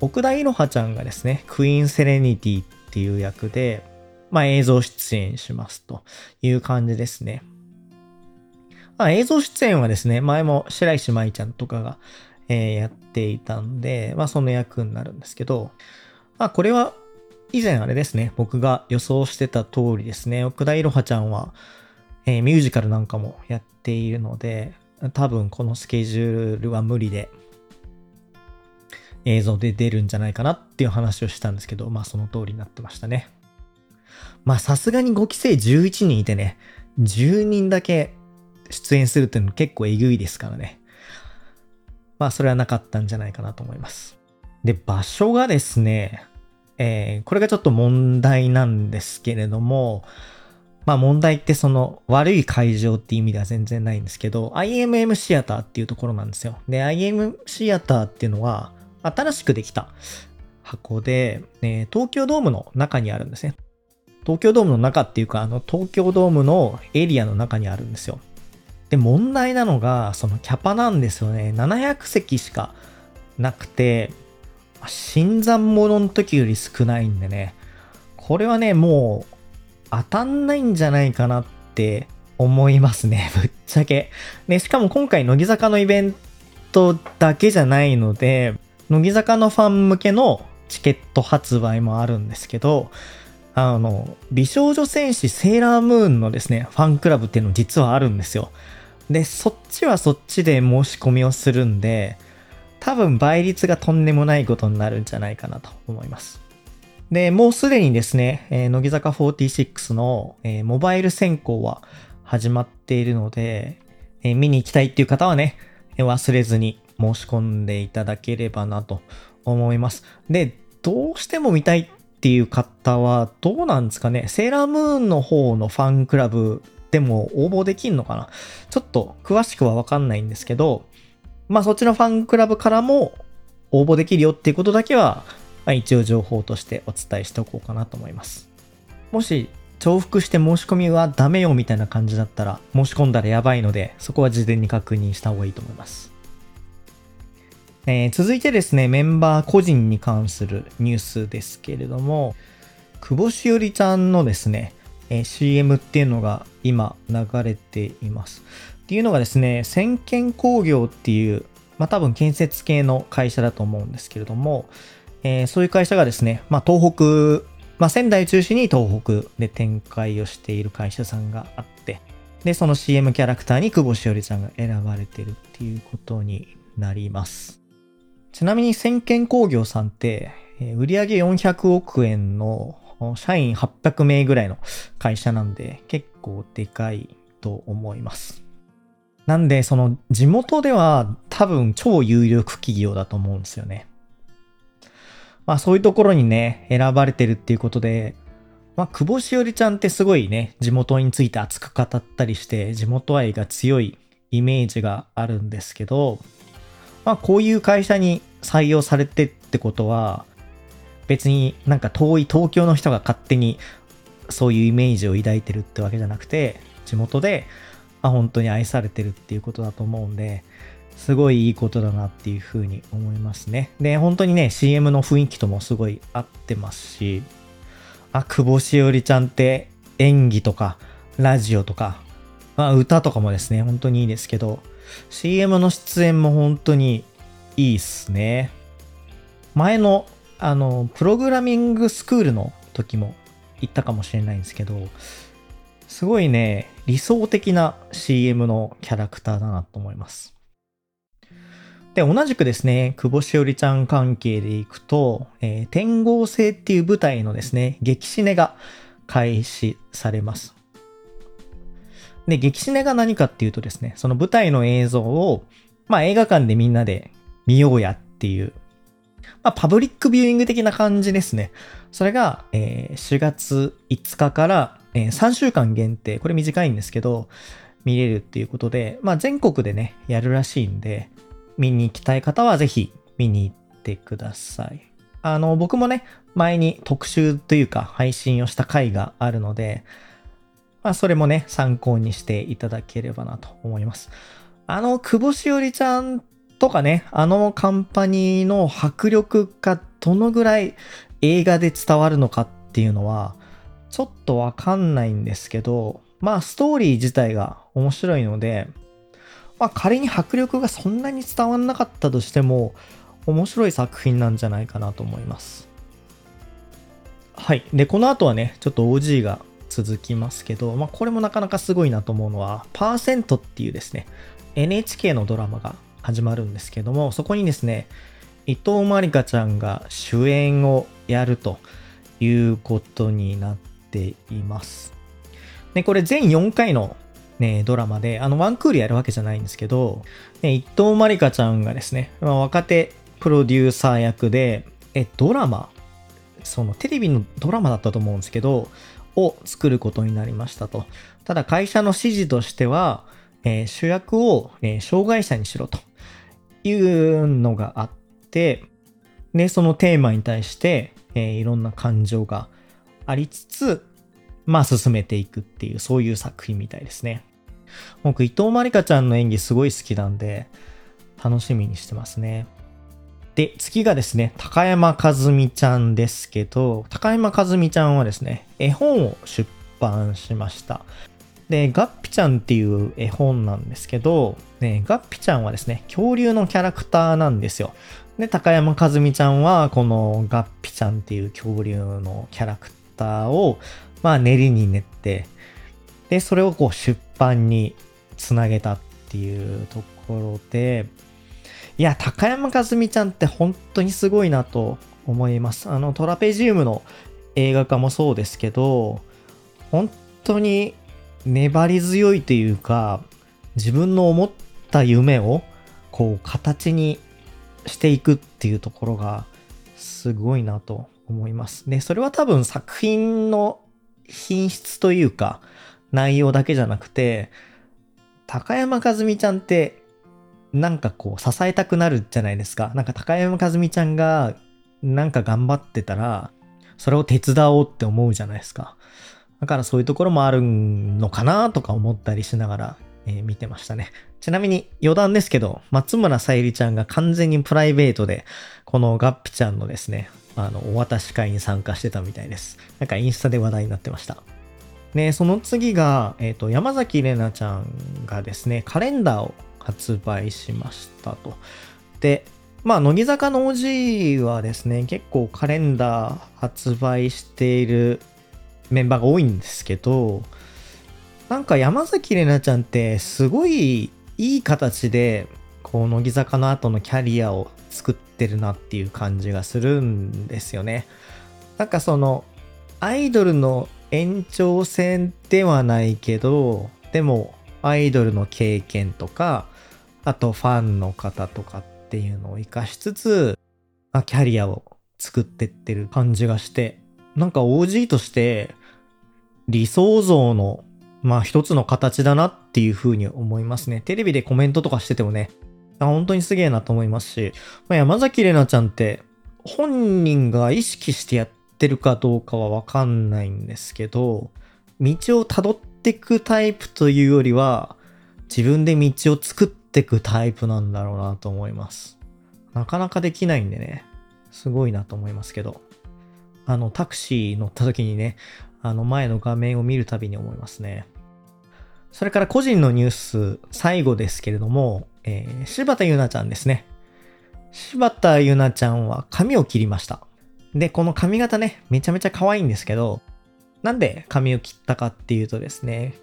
奥田いろはちゃんがですね、クイーンセレニティっていう役で、まあ映像出演しますという感じですね。まあ映像出演はですね、前も白石舞ちゃんとかが、えー、やっていたんで、まあその役になるんですけど、まあこれは以前あれですね、僕が予想してた通りですね、奥田いろはちゃんは、えー、ミュージカルなんかもやっているので、多分このスケジュールは無理で、映像で出るんじゃないかなっていう話をしたんですけど、まあその通りになってましたね。まあさすがに5期生11人いてね、10人だけ出演するっていうの結構えぐいですからね。まあそれはなかったんじゃないかなと思います。で、場所がですね、えー、これがちょっと問題なんですけれども、まあ問題ってその悪い会場って意味では全然ないんですけど、IMM シアターっていうところなんですよ。で、IM シアターっていうのは新しくできた箱で、えー、東京ドームの中にあるんですね。東京ドームの中っていうか、あの、東京ドームのエリアの中にあるんですよ。で、問題なのが、そのキャパなんですよね。700席しかなくて、新参者の時より少ないんでね、これはね、もう当たんないんじゃないかなって思いますね、ぶっちゃけ。で、しかも今回乃木坂のイベントだけじゃないので、乃木坂のファン向けのチケット発売もあるんですけど、あの、美少女戦士セーラームーンのですね、ファンクラブっていうの実はあるんですよ。で、そっちはそっちで申し込みをするんで、多分倍率がとんでもないことになるんじゃないかなと思います。で、もうすでにですね、えー、乃木坂46の、えー、モバイル選考は始まっているので、えー、見に行きたいっていう方はね、忘れずに申し込んでいただければなと思います。で、どうしても見たいっていう方はどうなんですかね？セーラームーンの方のファンクラブでも応募できんのかな？ちょっと詳しくはわかんないんですけど、まあそっちのファンクラブからも応募できるよっていうことだけは、まあ、一応情報としてお伝えしておこうかなと思います。もし重複して申し込みはダメよみたいな感じだったら申し込んだらやばいのでそこは事前に確認した方がいいと思います。えー、続いてですね、メンバー個人に関するニュースですけれども、久保しおりちゃんのですね、えー、CM っていうのが今流れています。っていうのがですね、先見工業っていう、まあ多分建設系の会社だと思うんですけれども、えー、そういう会社がですね、まあ東北、まあ仙台中心に東北で展開をしている会社さんがあって、で、その CM キャラクターに久保しおりちゃんが選ばれてるっていうことになります。ちなみに先見工業さんって、売上400億円の社員800名ぐらいの会社なんで結構でかいと思います。なんでその地元では多分超有力企業だと思うんですよね。まあそういうところにね、選ばれてるっていうことで、まあ久保しおりちゃんってすごいね、地元について熱く語ったりして地元愛が強いイメージがあるんですけど、まあこういう会社に採用されてってことは、別になんか遠い東京の人が勝手にそういうイメージを抱いてるってわけじゃなくて、地元で、本当に愛されてるっていうことだと思うんで、すごいいいことだなっていうふうに思いますね。で、本当にね、CM の雰囲気ともすごい合ってますし、あ、久保しおりちゃんって演技とか、ラジオとか、まあ歌とかもですね、本当にいいですけど、CM の出演も本当にいいっすね。前の、あの、プログラミングスクールの時も言ったかもしれないんですけど、すごいね、理想的な CM のキャラクターだなと思います。で、同じくですね、久保しおりちゃん関係でいくと、えー、天合星っていう舞台のですね、激シネが開始されます。で、激シネが何かっていうとですね、その舞台の映像を、まあ映画館でみんなで見ようやっていう、まあ、パブリックビューイング的な感じですね。それが、えー、4月5日から、えー、3週間限定、これ短いんですけど、見れるっていうことで、まあ、全国でね、やるらしいんで、見に行きたい方はぜひ見に行ってください。あの、僕もね、前に特集というか配信をした回があるので、まあ、それもね、参考にしていただければなと思います。あの、久保しおりちゃんとかね、あのカンパニーの迫力がどのぐらい映画で伝わるのかっていうのは、ちょっとわかんないんですけど、まあ、ストーリー自体が面白いので、まあ、仮に迫力がそんなに伝わんなかったとしても、面白い作品なんじゃないかなと思います。はい。で、この後はね、ちょっと OG が続きますけど、まあ、これもなかなかすごいなと思うのは、パーセントっていうですね、NHK のドラマが始まるんですけども、そこにですね、伊藤まりかちゃんが主演をやるということになっています。で、これ全4回のね、ドラマで、あの、ワンクールやるわけじゃないんですけど、ね、伊藤まりかちゃんがですね、まあ、若手プロデューサー役で、え、ドラマそのテレビのドラマだったと思うんですけど、を作ることになりましたと。ただ会社の指示としては、えー、主役を、えー、障害者にしろというのがあって、で、そのテーマに対して、えー、いろんな感情がありつつ、まあ進めていくっていう、そういう作品みたいですね。僕、伊藤まりかちゃんの演技すごい好きなんで、楽しみにしてますね。で、次がですね、高山和美ちゃんですけど、高山和美ちゃんはですね、絵本を出版しました。で、ガッピちゃんっていう絵本なんですけど、ね、ガッピちゃんはですね、恐竜のキャラクターなんですよ。で、高山和美ちゃんは、このガッピちゃんっていう恐竜のキャラクターを、まあ練りに練って、で、それをこう出版につなげたっていうところで、いや、高山和美ちゃんって本当にすごいなと思います。あの、トラペジウムの映画化もそうですけど、本当に粘り強いというか、自分の思った夢をこう形にしていくっていうところがすごいなと思います。で、それは多分作品の品質というか内容だけじゃなくて、高山和美ちゃんってなんかこう支えたくなるじゃないですか。なんか高山和美ちゃんがなんか頑張ってたら、それを手伝おうって思うじゃないですか。だからそういうところもあるのかなとか思ったりしながら、えー、見てましたね。ちなみに余談ですけど、松村さゆりちゃんが完全にプライベートで、このガッピちゃんのですね、あの、お渡し会に参加してたみたいです。なんかインスタで話題になってました。ね、その次が、えっ、ー、と、山崎玲奈ちゃんがですね、カレンダーを発売しましたと。で、まあ、乃木坂の OG はですね、結構カレンダー発売しているメンバーが多いんですけど、なんか山崎怜奈ちゃんってすごいいい形で、こう、乃木坂の後のキャリアを作ってるなっていう感じがするんですよね。なんかその、アイドルの延長線ではないけど、でも、アイドルの経験とか、あとファンの方とかっていうのを活かしつつ、まあ、キャリアを作ってってる感じがして、なんか OG として理想像のまあ一つの形だなっていうふうに思いますね。テレビでコメントとかしててもね、本当にすげえなと思いますし、まあ、山崎怜奈ちゃんって本人が意識してやってるかどうかはわかんないんですけど、道を辿っていくタイプというよりは、自分で道を作ってってくタイプなんだろうなと思います。なかなかできないんでね、すごいなと思いますけど。あの、タクシー乗った時にね、あの前の画面を見るたびに思いますね。それから個人のニュース、最後ですけれども、えー、柴田ゆなちゃんですね。柴田ゆなちゃんは髪を切りました。で、この髪型ね、めちゃめちゃ可愛いんですけど、なんで髪を切ったかっていうとですね、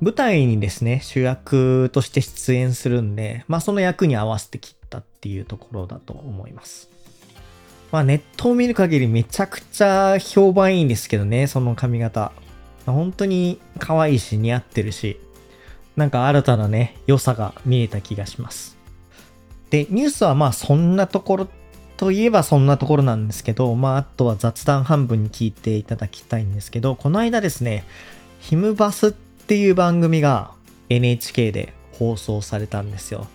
舞台にですね、主役として出演するんで、まあその役に合わせて切ったっていうところだと思います。まあネットを見る限りめちゃくちゃ評判いいんですけどね、その髪型。本当に可愛いし似合ってるし、なんか新たなね、良さが見えた気がします。で、ニュースはまあそんなところといえばそんなところなんですけど、まああとは雑談半分に聞いていただきたいんですけど、この間ですね、ヒムバスっていう番組が NHK で放送されたんですよ。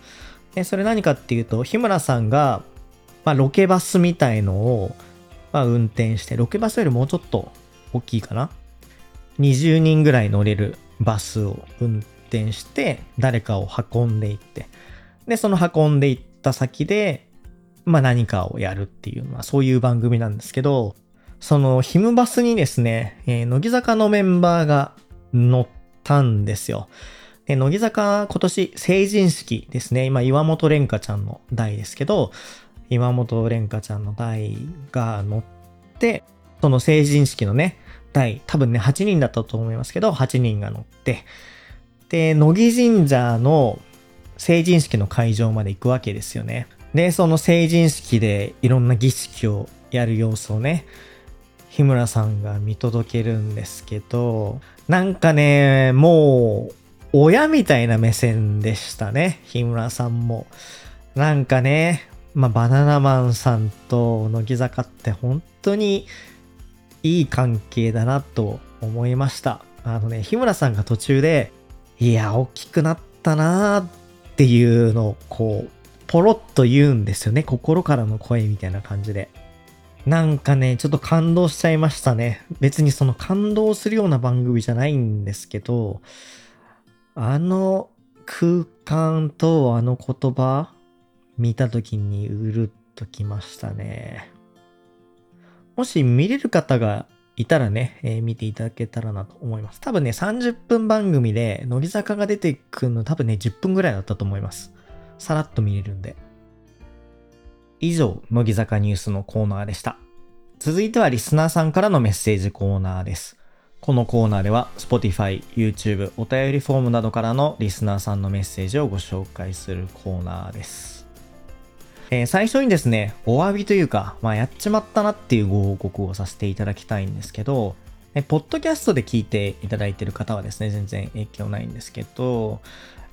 で、それ何かっていうと、日村さんが、まあ、ロケバスみたいのを、まあ、運転して、ロケバスよりもうちょっと大きいかな ?20 人ぐらい乗れるバスを運転して、誰かを運んでいって、で、その運んでいった先で、まあ何かをやるっていう、まあそういう番組なんですけど、そのヒムバスにですね、えー、乃木坂のメンバーが乗ったんですよ。で、乃木坂今年成人式ですね。今岩本蓮香ちゃんの代ですけど、岩本蓮香ちゃんの代が乗って、その成人式のね、代、多分ね、8人だったと思いますけど、8人が乗って、で、乃木神社の成人式の会場まで行くわけですよね。で、その成人式でいろんな儀式をやる様子をね、日村さんが見届けるんですけど、なんかね、もう、親みたいな目線でしたね、日村さんも。なんかね、まあ、バナナマンさんと乃木坂って本当にいい関係だなと思いました。あのね、日村さんが途中で、いや、大きくなったなーっていうのをこう、ポロッと言うんですよね。心からの声みたいな感じで。なんかね、ちょっと感動しちゃいましたね。別にその感動するような番組じゃないんですけど、あの空間とあの言葉見た時にうるっときましたね。もし見れる方がいたらね、えー、見ていただけたらなと思います。多分ね、30分番組で乃木坂が出てくるの多分ね、10分ぐらいだったと思います。さらっと見れるんで。以上、乃木坂ニュースのコーナーでした。続いてはリスナーさんからのメッセージコーナーです。このコーナーでは Spotify、YouTube、お便りフォームなどからのリスナーさんのメッセージをご紹介するコーナーです。えー、最初にですね、お詫びというか、まあ、やっちまったなっていうご報告をさせていただきたいんですけど、えポッドキャストで聞いていただいてる方はですね、全然影響ないんですけど、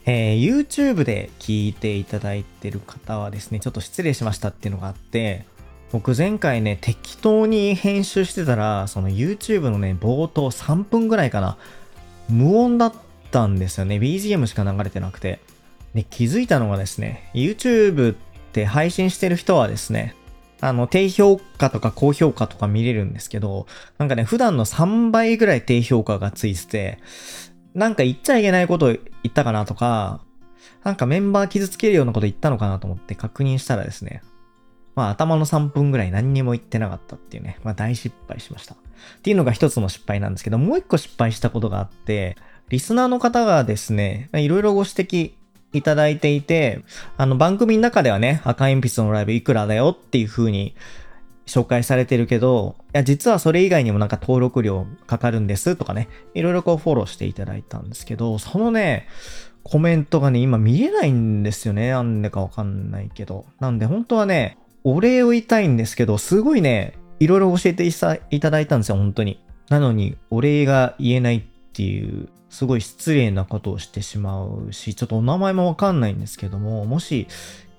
えー、YouTube で聞いていただいてる方はですね、ちょっと失礼しましたっていうのがあって、僕前回ね、適当に編集してたら、その YouTube のね、冒頭3分ぐらいかな、無音だったんですよね。BGM しか流れてなくて。で、気づいたのがですね、YouTube って配信してる人はですね、あの、低評価とか高評価とか見れるんですけど、なんかね、普段の3倍ぐらい低評価がついてて、なんか言っちゃいけないこと言ったかなとか、なんかメンバー傷つけるようなこと言ったのかなと思って確認したらですね、まあ頭の3分ぐらい何にも言ってなかったっていうね、まあ大失敗しました。っていうのが一つの失敗なんですけど、もう一個失敗したことがあって、リスナーの方がですね、いろいろご指摘いただいていて、あの番組の中ではね、赤鉛筆のライブいくらだよっていう風に紹介されてるけど、いや、実はそれ以外にもなんか登録料かかるんですとかね、いろいろこうフォローしていただいたんですけど、そのね、コメントがね、今見れないんですよね。なんでかわかんないけど。なんで本当はね、お礼を言いたいんですけど、すごいね、いろいろ教えていただいたんですよ、本当に。なのに、お礼が言えないっていう、すごい失礼なことをしてしまうし、ちょっとお名前もわかんないんですけども、もし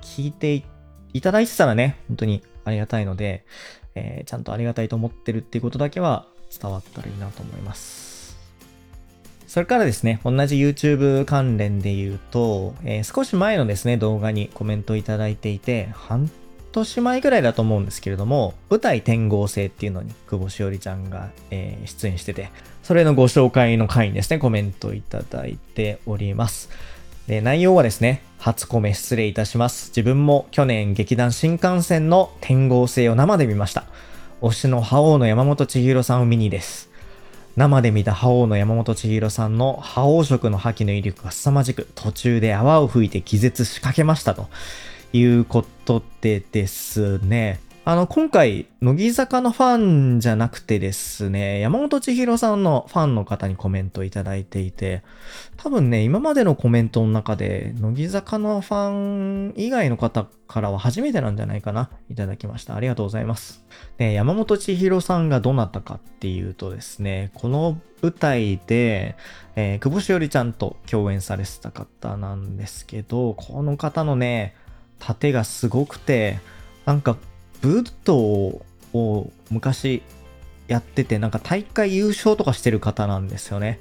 聞いていただいてたらね、本当にありがたいので、えー、ちゃんとありがたいと思ってるっていうことだけは伝わったらいいなと思います。それからですね、同じ YouTube 関連で言うと、えー、少し前のですね、動画にコメントいただいていて、半年前ぐらいだと思うんですけれども、舞台天合星っていうのに久保しおりちゃんが、えー、出演してて、それのご紹介の回にですね、コメントいただいております。で、内容はですね、初コメ失礼いたします。自分も去年劇団新幹線の天合星を生で見ました。推しの覇王の山本千尋さんを見にです。生で見た覇王の山本千尋さんの覇王色の覇気の威力が凄まじく、途中で泡を吹いて気絶しかけましたと。いうことでですね、あの、今回、乃木坂のファンじゃなくてですね、山本千尋さんのファンの方にコメントいただいていて、多分ね、今までのコメントの中で、乃木坂のファン以外の方からは初めてなんじゃないかな、いただきました。ありがとうございます。で、山本千尋さんがどなたかっていうとですね、この舞台で、えー、久保しおりちゃんと共演されてた方なんですけど、この方のね、盾がすごくて、なんか、武道を昔やってて、なんか大会優勝とかしてる方なんですよね。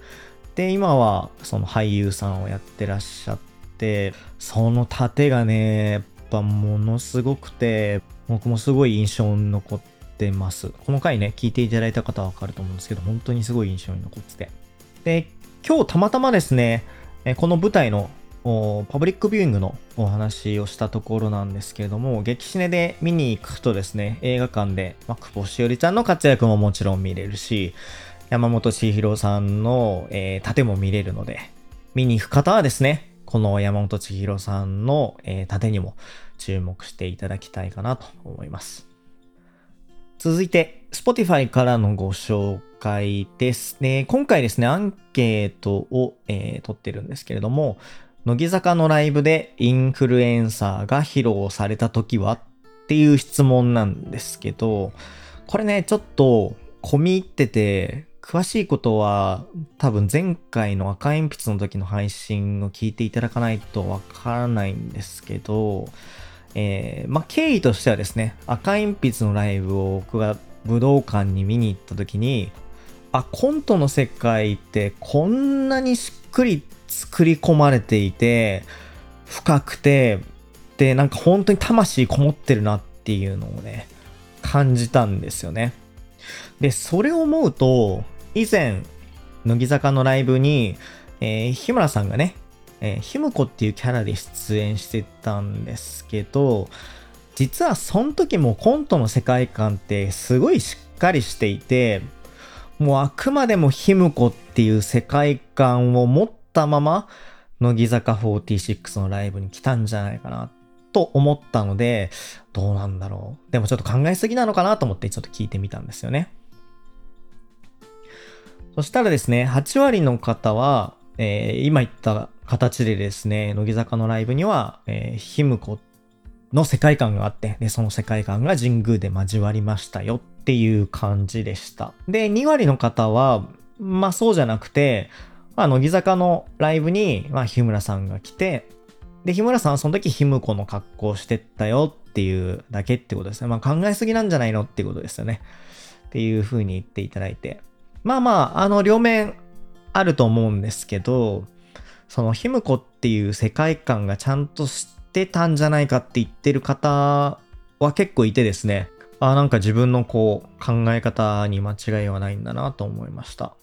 で、今はその俳優さんをやってらっしゃって、その盾がね、やっぱものすごくて、僕もすごい印象に残ってます。この回ね、聞いていただいた方はわかると思うんですけど、本当にすごい印象に残ってて。で、今日たまたまですね、この舞台のパブリックビューイングのお話をしたところなんですけれども、激シネで見に行くとですね、映画館で、ま、久保しおりちゃんの活躍ももちろん見れるし、山本千尋さんの、えー、盾も見れるので、見に行く方はですね、この山本千尋さんの、えー、盾にも注目していただきたいかなと思います。続いて、Spotify からのご紹介ですね。今回ですね、アンケートを、えー、取ってるんですけれども、乃木坂のライブでインフルエンサーが披露された時はっていう質問なんですけど、これね、ちょっと込み入ってて、詳しいことは多分前回の赤鉛筆の時の配信を聞いていただかないとわからないんですけど、えー、まあ、経緯としてはですね、赤鉛筆のライブを僕が武道館に見に行った時に、あ、コントの世界ってこんなにしっくり作り込まれていて、深くて、で、なんか本当に魂こもってるなっていうのをね、感じたんですよね。で、それを思うと、以前、乃木坂のライブに、えー、日村さんがね、えー、ひむこっていうキャラで出演してたんですけど、実はその時もコントの世界観ってすごいしっかりしていて、もうあくまでもひむこっていう世界観を持ってたまま、乃木坂46のライブに来たんじゃないかなと思ったので、どうなんだろう。でもちょっと考えすぎなのかなと思ってちょっと聞いてみたんですよね。そしたらですね、8割の方は、えー、今言った形でですね、乃木坂のライブには、えー、ひむこの世界観があって、で、その世界観が神宮で交わりましたよっていう感じでした。で、2割の方は、まあそうじゃなくて、まあ、乃木坂のライブに、まあ、日村さんが来て、で、日村さんはその時、ひむこの格好してったよっていうだけってことですね。まあ、考えすぎなんじゃないのってことですよね。っていう風に言っていただいて。まあまあ、あの、両面あると思うんですけど、その、ひむこっていう世界観がちゃんと知ってたんじゃないかって言ってる方は結構いてですね。ああなんか自分のこう、考え方に間違いはないんだなと思いました。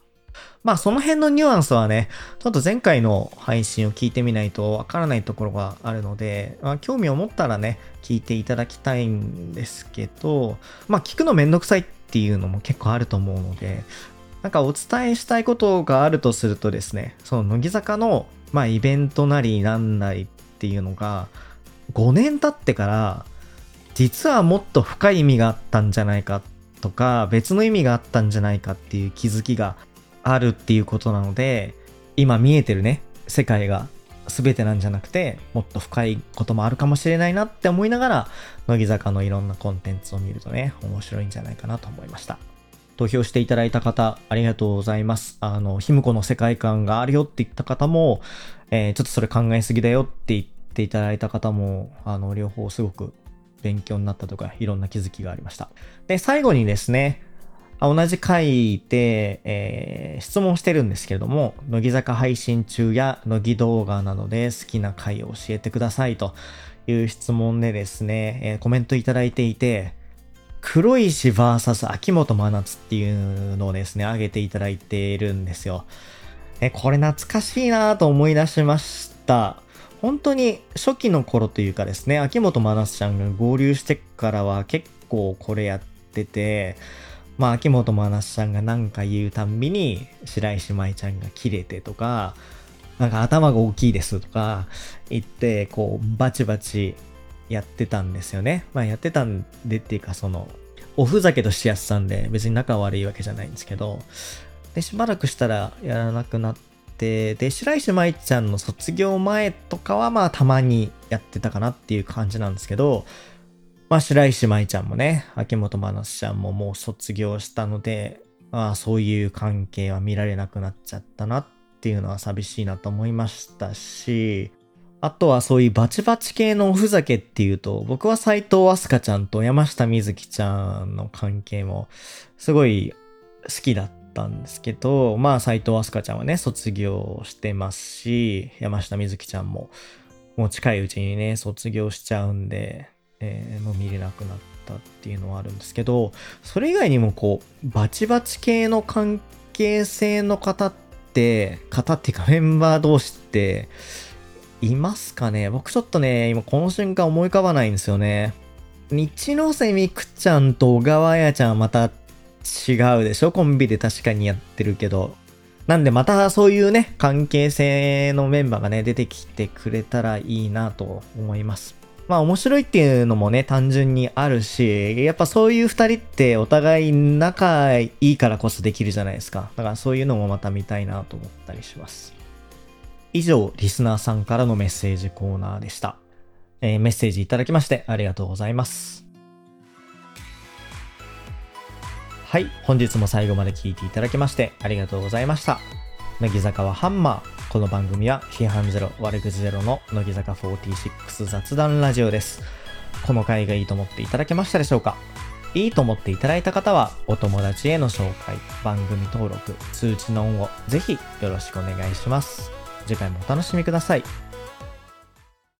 まあその辺のニュアンスはね、ちょっと前回の配信を聞いてみないとわからないところがあるので、まあ、興味を持ったらね、聞いていただきたいんですけど、まあ聞くのめんどくさいっていうのも結構あると思うので、なんかお伝えしたいことがあるとするとですね、その乃木坂の、まあ、イベントなりなんなりっていうのが、5年経ってから、実はもっと深い意味があったんじゃないかとか、別の意味があったんじゃないかっていう気づきがあるっていうことなので、今見えてるね、世界が全てなんじゃなくて、もっと深いこともあるかもしれないなって思いながら、乃木坂のいろんなコンテンツを見るとね、面白いんじゃないかなと思いました。投票していただいた方、ありがとうございます。あの、ひむこの世界観があるよって言った方も、えー、ちょっとそれ考えすぎだよって言っていただいた方も、あの、両方すごく勉強になったとか、いろんな気づきがありました。で、最後にですね、同じ回で、えー、質問してるんですけれども、乃木坂配信中や乃木動画などで好きな回を教えてくださいという質問でですね、えー、コメントいただいていて、黒石 VS 秋元真夏っていうのをですね、上げていただいているんですよ。え、これ懐かしいなぁと思い出しました。本当に初期の頃というかですね、秋元真夏ちゃんが合流してからは結構これやってて、まあ、秋元真夏ちゃんが何か言うたんびに、白石舞ちゃんが切れてとか、なんか頭が大きいですとか言って、こう、バチバチやってたんですよね。まあ、やってたんでっていうか、その、おふざけとしてやってたんで、別に仲悪いわけじゃないんですけど、で、しばらくしたらやらなくなって、で、白石舞ちゃんの卒業前とかは、まあ、たまにやってたかなっていう感じなんですけど、まあ、白石舞ちゃんもね、秋元真夏ちゃんももう卒業したので、まあ、そういう関係は見られなくなっちゃったなっていうのは寂しいなと思いましたし、あとはそういうバチバチ系のおふざけっていうと、僕は斎藤飛鳥ちゃんと山下美月ちゃんの関係もすごい好きだったんですけど、まあ斎藤飛鳥ちゃんはね、卒業してますし、山下美月ちゃんももう近いうちにね、卒業しちゃうんで、えー、もう見れなくなったっていうのはあるんですけど、それ以外にもこう、バチバチ系の関係性の方って、方っていうかメンバー同士って、いますかね？僕ちょっとね、今この瞬間思い浮かばないんですよね。日ノ瀬美空ちゃんと小川彩ちゃんはまた違うでしょ？コンビで確かにやってるけど。なんでまたそういうね、関係性のメンバーがね、出てきてくれたらいいなと思います。まあ面白いっていうのもね、単純にあるし、やっぱそういう二人ってお互い仲いいからこそできるじゃないですか。だからそういうのもまた見たいなと思ったりします。以上、リスナーさんからのメッセージコーナーでした。えー、メッセージいただきましてありがとうございます。はい、本日も最後まで聞いていただきましてありがとうございました。乃木坂はハンマー。この番組は批判ゼロ、悪口ゼロの乃木坂46雑談ラジオです。この回がいいと思っていただけましたでしょうか？いいと思っていただいた方は、お友達への紹介、番組登録、通知のオンをぜひよろしくお願いします。次回もお楽しみください。